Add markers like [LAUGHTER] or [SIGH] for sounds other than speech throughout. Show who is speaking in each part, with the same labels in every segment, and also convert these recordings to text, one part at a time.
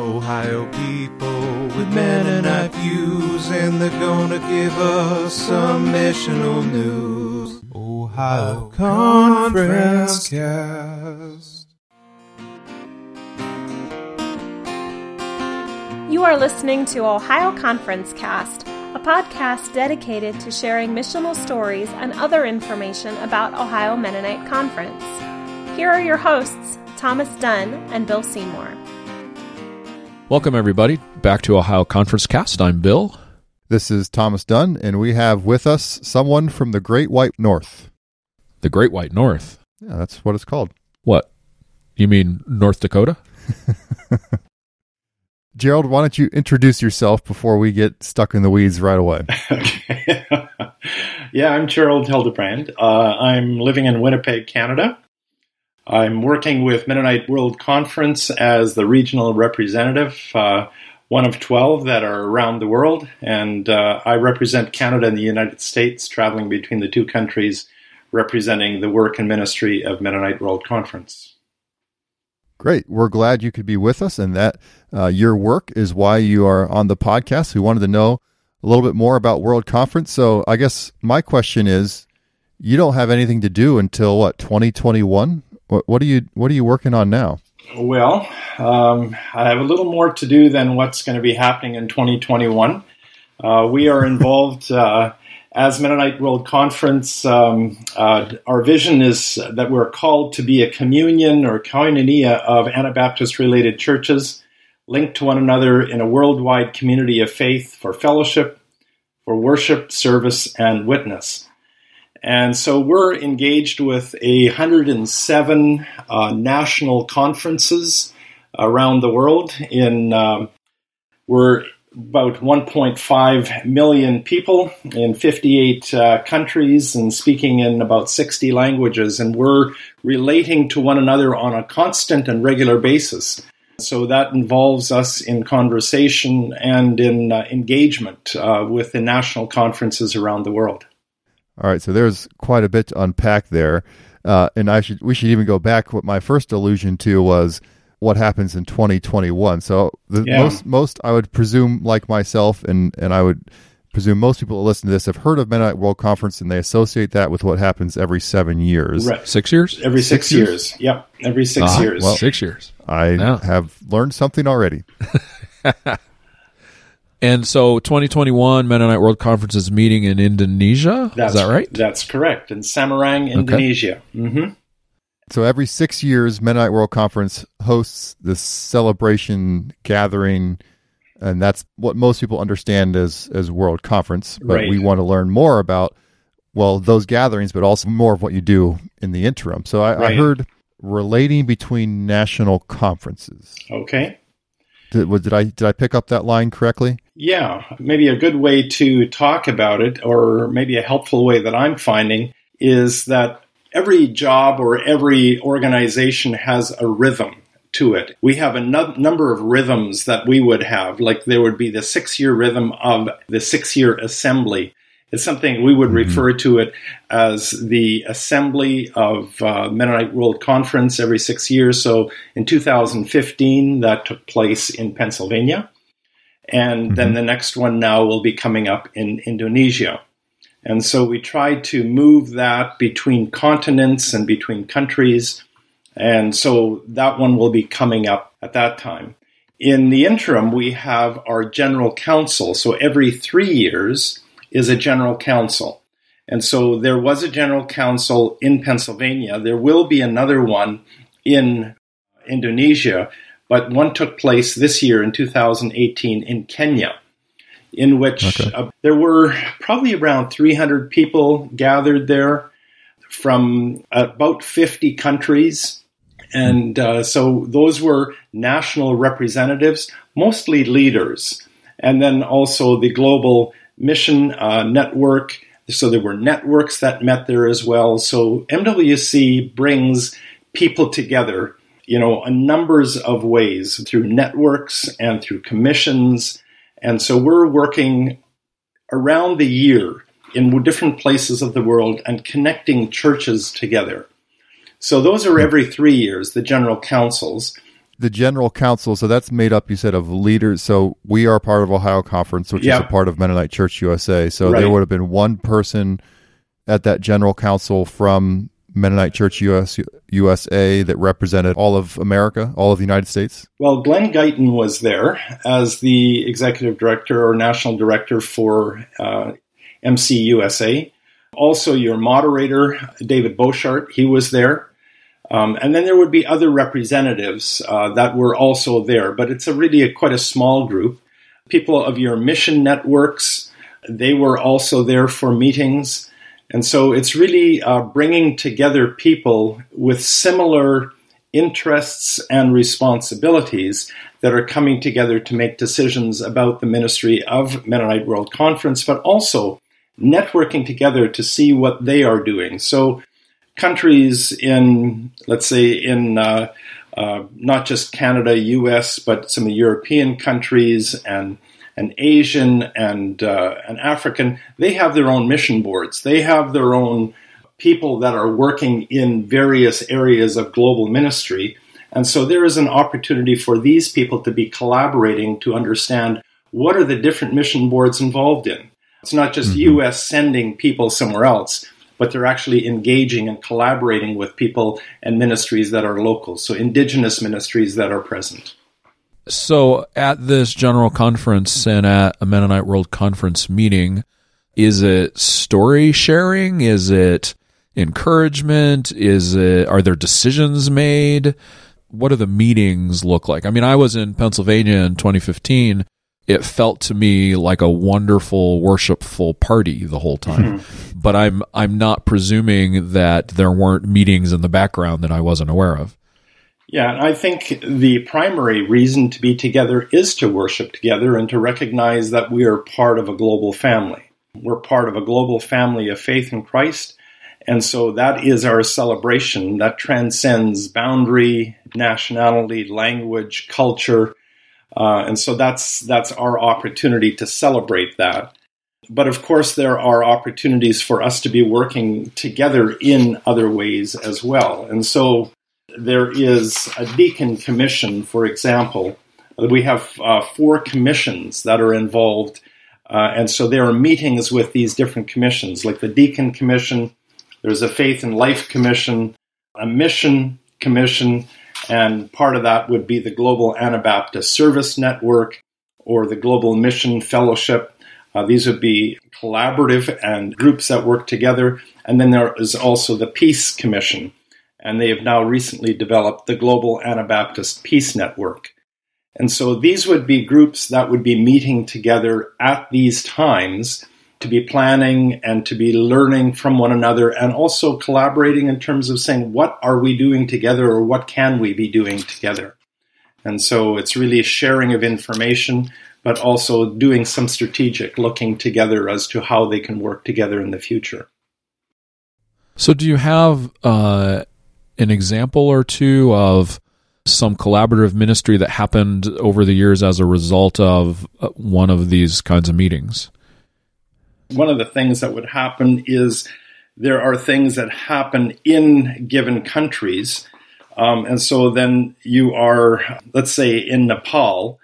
Speaker 1: Ohio people with Mennonite views, and they're gonna give us some missional news. Ohio Conference Cast.
Speaker 2: You are listening to Ohio Conference Cast, a podcast dedicated to sharing missional stories and other information about Ohio Mennonite Conference. Here are your hosts, Thomas Dunn and Bill Seymour.
Speaker 3: Welcome, everybody, back to Ohio Conference Cast. I'm Bill.
Speaker 4: This is Thomas Dunn, and we have with us someone from the Great White North.
Speaker 3: The Great White North.
Speaker 4: Yeah, that's what it's called.
Speaker 3: What? You mean North Dakota? [LAUGHS]
Speaker 4: Gerald, why don't you introduce yourself before we get stuck in the weeds right away? [LAUGHS]
Speaker 5: Okay. [LAUGHS] yeah, I'm Gerald Hildebrand. Uh, I'm living in Winnipeg, Canada. I'm working with Mennonite World Conference as the regional representative, uh, one of 12 that are around the world. And uh, I represent Canada and the United States, traveling between the two countries, representing the work and ministry of Mennonite World Conference.
Speaker 4: Great. We're glad you could be with us and that uh, your work is why you are on the podcast. We wanted to know a little bit more about World Conference. So I guess my question is you don't have anything to do until what, 2021? What, what are you What are you working on now?
Speaker 5: Well, um, I have a little more to do than what's going to be happening in 2021. Uh, we are involved uh, as Mennonite World Conference. Um, uh, our vision is that we're called to be a communion or koinonia of Anabaptist related churches linked to one another in a worldwide community of faith for fellowship, for worship, service, and witness. And so we're engaged with a 107 uh, national conferences around the world. In um, we're about 1.5 million people in 58 uh, countries and speaking in about 60 languages, and we're relating to one another on a constant and regular basis. So that involves us in conversation and in uh, engagement uh, with the national conferences around the world.
Speaker 4: All right, so there's quite a bit to unpack there, uh, and I should we should even go back. What my first allusion to was what happens in 2021. So the
Speaker 5: Yeah.
Speaker 4: most most I would presume, like myself, and and I would presume most people that listen to this have heard of Mennonite World Conference, and they associate that with what happens every seven years.
Speaker 5: Right.
Speaker 3: Six years?
Speaker 5: Every six,
Speaker 4: Six years?
Speaker 5: years. Yep, every six
Speaker 3: Ah,
Speaker 5: years.
Speaker 3: Well, six years.
Speaker 4: I
Speaker 3: Yeah.
Speaker 4: have learned something already. [LAUGHS]
Speaker 3: And so 2021 Mennonite World Conference is meeting in Indonesia.
Speaker 5: That's,
Speaker 3: is that right?
Speaker 5: That's correct. In Semarang, Indonesia. hmm
Speaker 4: So every six years, Mennonite World Conference hosts this celebration gathering, and that's what most people understand as as World Conference. But
Speaker 5: Right.
Speaker 4: we want to learn more about well those gatherings, but also more of what you do in the interim. So I, I heard relating between national conferences.
Speaker 5: Okay.
Speaker 4: Did, did I did I pick up that line correctly?
Speaker 5: Yeah, maybe a good way to talk about it, or maybe a helpful way that I'm finding, is that every job or every organization has a rhythm to it. We have a nu- number of rhythms that we would have, like there would be the six year rhythm of the six year assembly. It's something we would refer to it as the assembly of uh, Mennonite World Conference every six years. So in 2015, that took place in Pennsylvania. And then the next one now will be coming up in Indonesia. And so we tried to move that between continents and between countries. And so that one will be coming up at that time. In the interim, we have our general council. So every three years is a general council. And so there was a general council in Pennsylvania. There will be another one in Indonesia, but one took place this year in 2018 in Kenya, in which
Speaker 4: Okay.
Speaker 5: uh, there were probably around 300 people gathered there from about 50 countries. And uh, so those were national representatives, mostly leaders, and then also the global mission uh, network. So there were networks that met there as well. So MWC brings people together, you know, in numbers of ways through networks and through commissions. And so we're working around the year in different places of the world and connecting churches together. So those are every three years, the general councils.
Speaker 4: The general council, so that's made up, you said, of leaders. So we are part of Ohio Conference, which
Speaker 5: Yeah.
Speaker 4: is a part of Mennonite Church USA. So
Speaker 5: Right.
Speaker 4: there would have been one person at that general council from Mennonite Church US, USA that represented all of America, all of the United States.
Speaker 5: Well, Glen Guyton was there as the executive director or national director for uh, MCUSA. Also, your moderator, David Boshart, he was there. Um, and then there would be other representatives uh, that were also there, but it's a really a, quite a small group. People of your mission networks, they were also there for meetings. And so it's really uh, bringing together people with similar interests and responsibilities that are coming together to make decisions about the ministry of Mennonite World Conference, but also networking together to see what they are doing. So, countries in, let's say, in uh, uh, not just Canada, US, but some of the European countries and and Asian and uh, and African, they have their own mission boards. They have their own people that are working in various areas of global ministry. And so there is an opportunity for these people to be collaborating to understand what are the different mission boards involved in. It's not just US sending people somewhere else, but they're actually engaging and collaborating with people and ministries that are local. So indigenous ministries that are present.
Speaker 3: So at this general conference and at a Mennonite World Conference meeting, is it story sharing? Is it encouragement? Is it are there decisions made? What do the meetings look like? I mean, I was in Pennsylvania in 2015. It felt to me like a wonderful worshipful party the whole time. Hmm. but I'm I'm not presuming that there weren't meetings in the background that I wasn't aware of.
Speaker 5: Yeah, and I think the primary reason to be together is to worship together and to recognize that we are part of a global family. We're part of a global family of faith in Christ. And so that is our celebration that transcends boundary, nationality, language, culture. Uh, and so that's, that's our opportunity to celebrate that. But of course, there are opportunities for us to be working together in other ways as well. And so there is a deacon commission, for example. We have uh, four commissions that are involved. Uh, and so there are meetings with these different commissions, like the deacon commission, there's a faith and life commission, a mission commission, and part of that would be the Global Anabaptist Service Network or the Global Mission Fellowship. Uh, these would be collaborative and groups that work together. And then there is also the Peace Commission, and they have now recently developed the Global Anabaptist Peace Network. And so these would be groups that would be meeting together at these times to be planning and to be learning from one another and also collaborating in terms of saying, what are we doing together or what can we be doing together? And so it's really a sharing of information, but also doing some strategic looking together as to how they can work together in the future.
Speaker 3: So, do you have uh, an example or two of some collaborative ministry that happened over the years as a result of uh, one of these kinds of meetings?
Speaker 5: One of the things that would happen is there are things that happen in given countries. Um, and so then you are, let's say, in Nepal,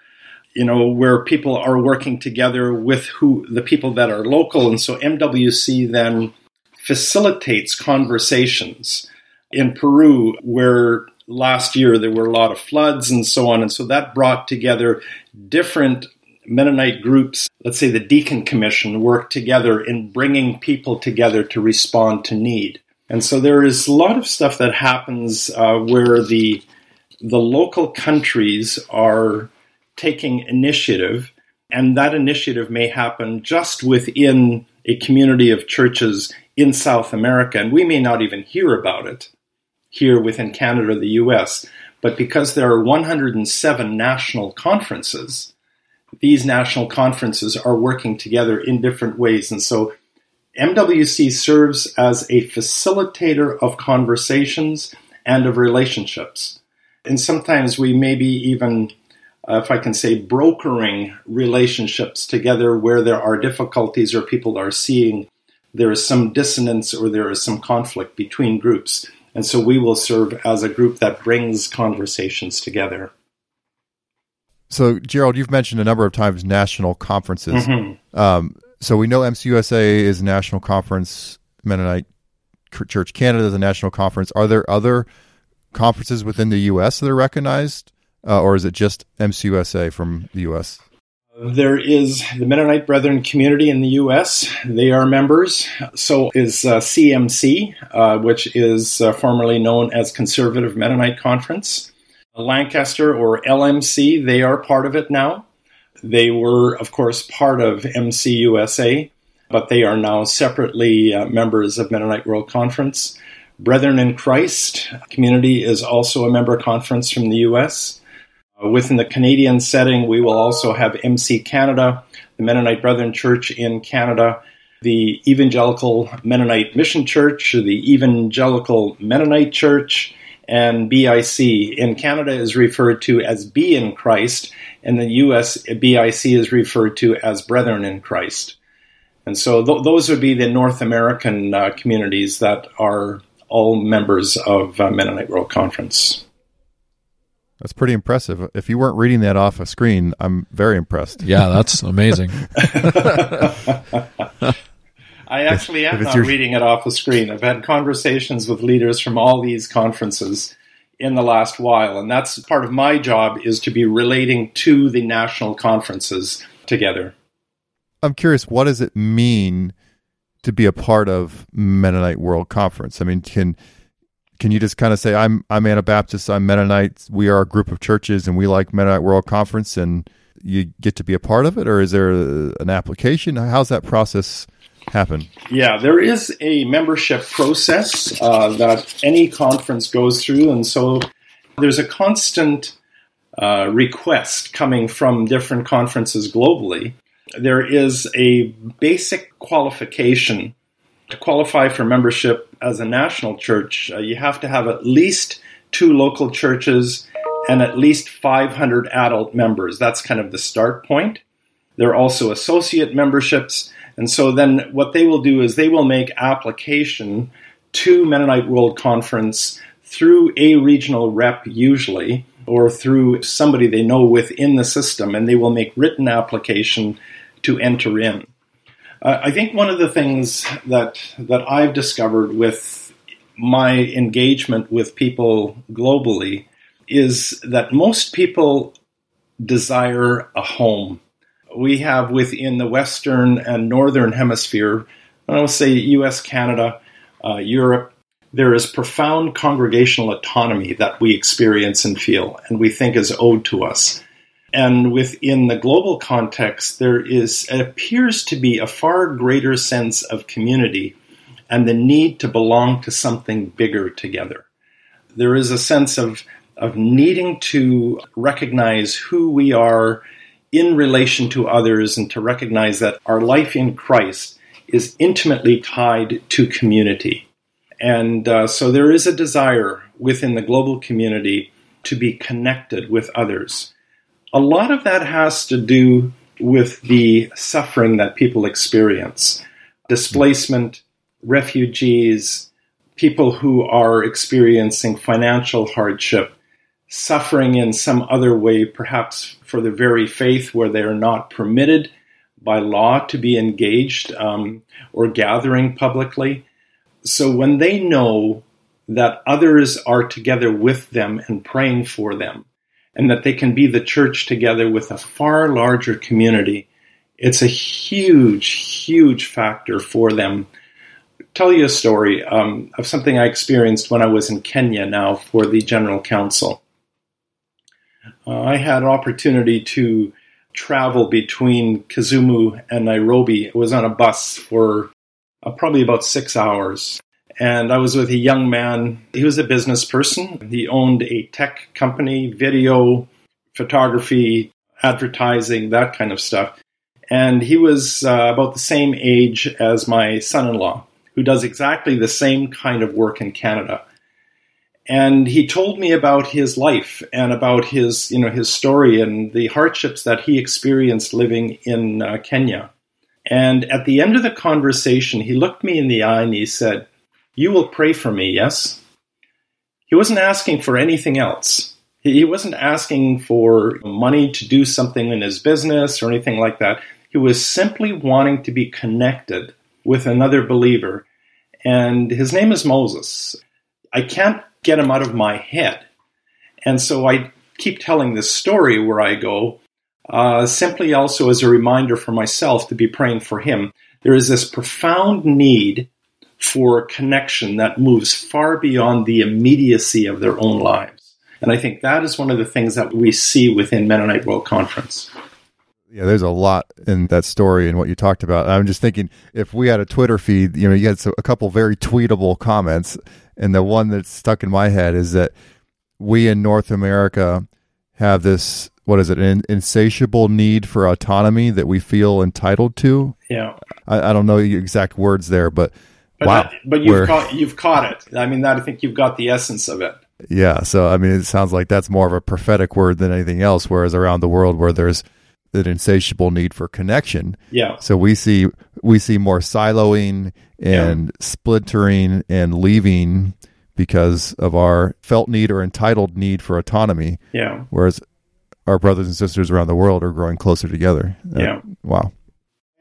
Speaker 5: you know, where people are working together with who the people that are local. And so MWC then facilitates conversations in Peru, where last year there were a lot of floods and so on. And so that brought together different Mennonite groups, let's say the Deacon Commission, work together in bringing people together to respond to need. And so there is a lot of stuff that happens uh, where the the local countries are taking initiative, and that initiative may happen just within a community of churches in South America, and we may not even hear about it here within Canada or the US. But because there are 107 national conferences, these national conferences are working together in different ways. And so MWC serves as a facilitator of conversations and of relationships. And sometimes we maybe even, uh, if I can say, brokering relationships together where there are difficulties or people are seeing there is some dissonance or there is some conflict between groups. And so we will serve as a group that brings conversations together.
Speaker 4: So, Gerald, you've mentioned a number of times national conferences.
Speaker 5: Mm-hmm.
Speaker 4: Um, so we know MCUSA is a national conference. Mennonite Church Canada is a national conference. Are there other conferences within the U.S. that are recognized, uh, or is it just MCUSA from the U.S.?
Speaker 5: There is the Mennonite Brethren community in the U.S. They are members. So is uh, CMC, uh, which is uh, formerly known as Conservative Mennonite Conference. Lancaster or LMC, they are part of it now. They were, of course, part of MCUSA, but they are now separately uh, members of Mennonite World Conference. Brethren in Christ community is also a member conference from the U.S. Uh, within the Canadian setting, we will also have MC Canada, the Mennonite Brethren Church in Canada, the Evangelical Mennonite Mission Church, the Evangelical Mennonite Church, and BIC. In Canada is referred to as Be in Christ, and the US BIC is referred to as Brethren in Christ. And so th- those would be the North American uh, communities that are all members of uh, Mennonite World Conference.
Speaker 4: That's pretty impressive. If you weren't reading that off a screen, I'm very impressed.
Speaker 3: Yeah, that's amazing. [LAUGHS] [LAUGHS]
Speaker 5: I actually am not
Speaker 4: your-
Speaker 5: reading it off the screen. I've had conversations with leaders from all these conferences in the last while, and that's part of my job is to be relating to the national conferences together.
Speaker 4: I'm curious, what does it mean to be a part of Mennonite World Conference? I mean, can can you just kind of say, "I'm I'm Anabaptist, I'm Mennonite, we are a group of churches, and we like Mennonite World Conference," and you get to be a part of it, or is there a, an application? How's that process happen?
Speaker 5: Yeah, there is a membership process uh, that any conference goes through, and so there's a constant uh, request coming from different conferences globally. There is a basic qualification to qualify for membership as a national church. Uh, you have to have at least two local churches and at least 500 adult members. That's kind of the start point. There are also associate memberships. And so then what they will do is they will make application to Mennonite World Conference through a regional rep, usually, or through somebody they know within the system, and they will make written application to enter in. Uh, I think one of the things that that I've discovered with my engagement with people globally is that most people desire a home. We have within the Western and Northern Hemisphere, I will say US, Canada, uh, Europe, there is profound congregational autonomy that we experience and feel, and we think is owed to us. And within the global context, there is it appears to be a far greater sense of community and the need to belong to something bigger together. There is a sense of of needing to recognize who we are in relation to others and to recognize that our life in Christ is intimately tied to community. And uh, so there is a desire within the global community to be connected with others. A lot of that has to do with the suffering that people experience displacement, refugees, people who are experiencing financial hardship, suffering in some other way, perhaps for the very faith where they are not permitted by law to be engaged um, or gathering publicly. So when they know that others are together with them and praying for them, and that they can be the church together with a far larger community, it's a huge, huge factor for them. tell you a story um, of something I experienced when I was in Kenya now for the General Council. Uh, I had opportunity to travel between Kisumu and Nairobi. It was on a bus for uh, probably about six hours. And I was with a young man. He was a business person. He owned a tech company, video, photography, advertising, that kind of stuff. And he was uh, about the same age as my son in law, who does exactly the same kind of work in Canada and he told me about his life and about his you know his story and the hardships that he experienced living in uh, Kenya. And at the end of the conversation, he looked me in the eye and he said, "You will pray for me, yes?" He wasn't asking for anything else. He wasn't asking for money to do something in his business or anything like that. He was simply wanting to be connected with another believer. And his name is Moses. I can't get him out of my head. And so I keep telling this story where I go, uh, simply also as a reminder for myself to be praying for him. There is this profound need for connection that moves far beyond the immediacy of their own lives. And I think that is one of the things that we see within Mennonite World Conference.
Speaker 4: Yeah, there's a lot in that story and what you talked about. I'm just thinking if we had a Twitter feed, you know, you had a couple very tweetable comments, and the one that's stuck in my head is that we in North America have this what is it an insatiable need for autonomy that we feel entitled to.
Speaker 5: Yeah,
Speaker 4: I, I don't know the exact words there, but
Speaker 5: but,
Speaker 4: wow,
Speaker 5: that, but you've caught you've caught it. I mean, that I think you've got the essence of it.
Speaker 4: Yeah, so I mean, it sounds like that's more of a prophetic word than anything else. Whereas around the world, where there's an insatiable need for connection,
Speaker 5: yeah.
Speaker 4: So we see we see more siloing and yeah. splintering and leaving because of our felt need or entitled need for autonomy.
Speaker 5: Yeah.
Speaker 4: Whereas our brothers and sisters around the world are growing closer together.
Speaker 5: Uh, yeah.
Speaker 4: wow.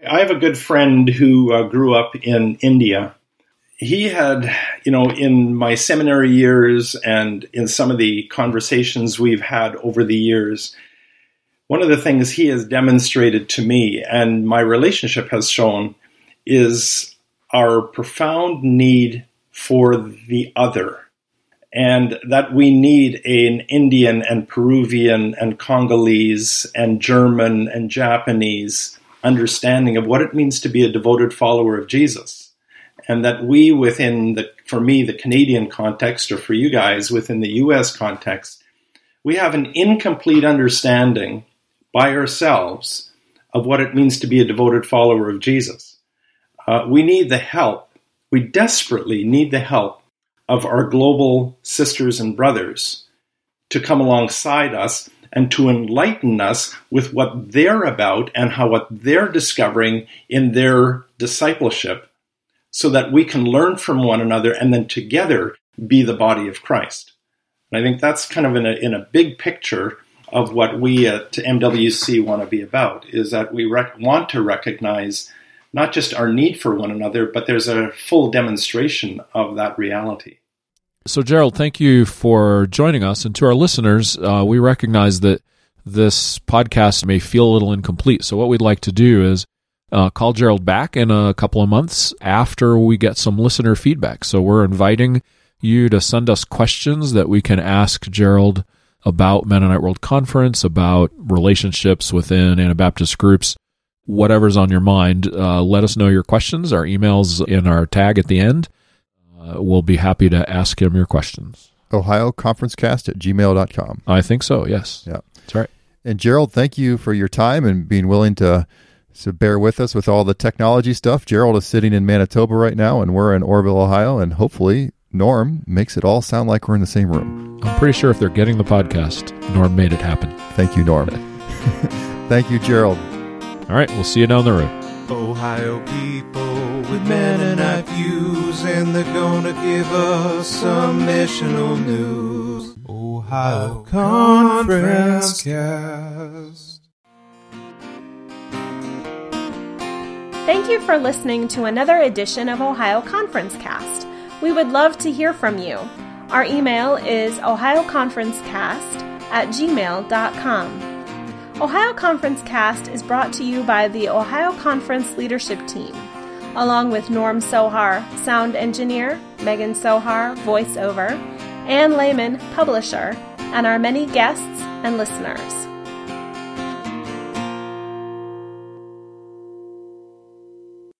Speaker 5: I have a good friend who uh, grew up in India. He had, you know, in my seminary years and in some of the conversations we've had over the years, one of the things he has demonstrated to me and my relationship has shown is our profound need for the other. And that we need an Indian and Peruvian and Congolese and German and Japanese understanding of what it means to be a devoted follower of Jesus. And that we, within the, for me, the Canadian context, or for you guys, within the US context, we have an incomplete understanding by ourselves of what it means to be a devoted follower of Jesus. Uh, we need the help we desperately need the help of our global sisters and brothers to come alongside us and to enlighten us with what they're about and how what they're discovering in their discipleship so that we can learn from one another and then together be the body of Christ. And I think that's kind of in a, in a big picture of what we at MWC want to be about is that we rec- want to recognize not just our need for one another, but there's a full demonstration of that reality.
Speaker 3: So, Gerald, thank you for joining us. And to our listeners, uh, we recognize that this podcast may feel a little incomplete. So, what we'd like to do is uh, call Gerald back in a couple of months after we get some listener feedback. So, we're inviting you to send us questions that we can ask Gerald about Mennonite World Conference, about relationships within Anabaptist groups whatever's on your mind. Uh, let us know your questions. Our email's in our tag at the end. Uh, we'll be happy to ask him your questions.
Speaker 4: Ohio Conferencecast at gmail.com.
Speaker 3: I think so, yes.
Speaker 4: Yeah.
Speaker 3: That's right.
Speaker 4: And Gerald, thank you for your time and being willing to to bear with us with all the technology stuff. Gerald is sitting in Manitoba right now, and we're in Orrville, Ohio, and hopefully Norm makes it all sound like we're in the same room.
Speaker 3: I'm pretty sure if they're getting the podcast, Norm made it happen.
Speaker 4: Thank you, Norm. [LAUGHS] thank you, Gerald.
Speaker 3: All right, we'll see you down the road.
Speaker 1: Ohio people with Mennonite views, and they're gonna give us some missional news. Ohio Conference Cast.
Speaker 2: Thank you for listening to another edition of Ohio Conference Cast. We would love to hear from you. Our email is ohioconferencecast at gmail.com. Ohio Conference Cast is brought to you by the Ohio Conference Leadership Team, along with Norm Sohar, sound engineer, Megan Sohar, voiceover, Ann Lehman, publisher, and our many guests and listeners.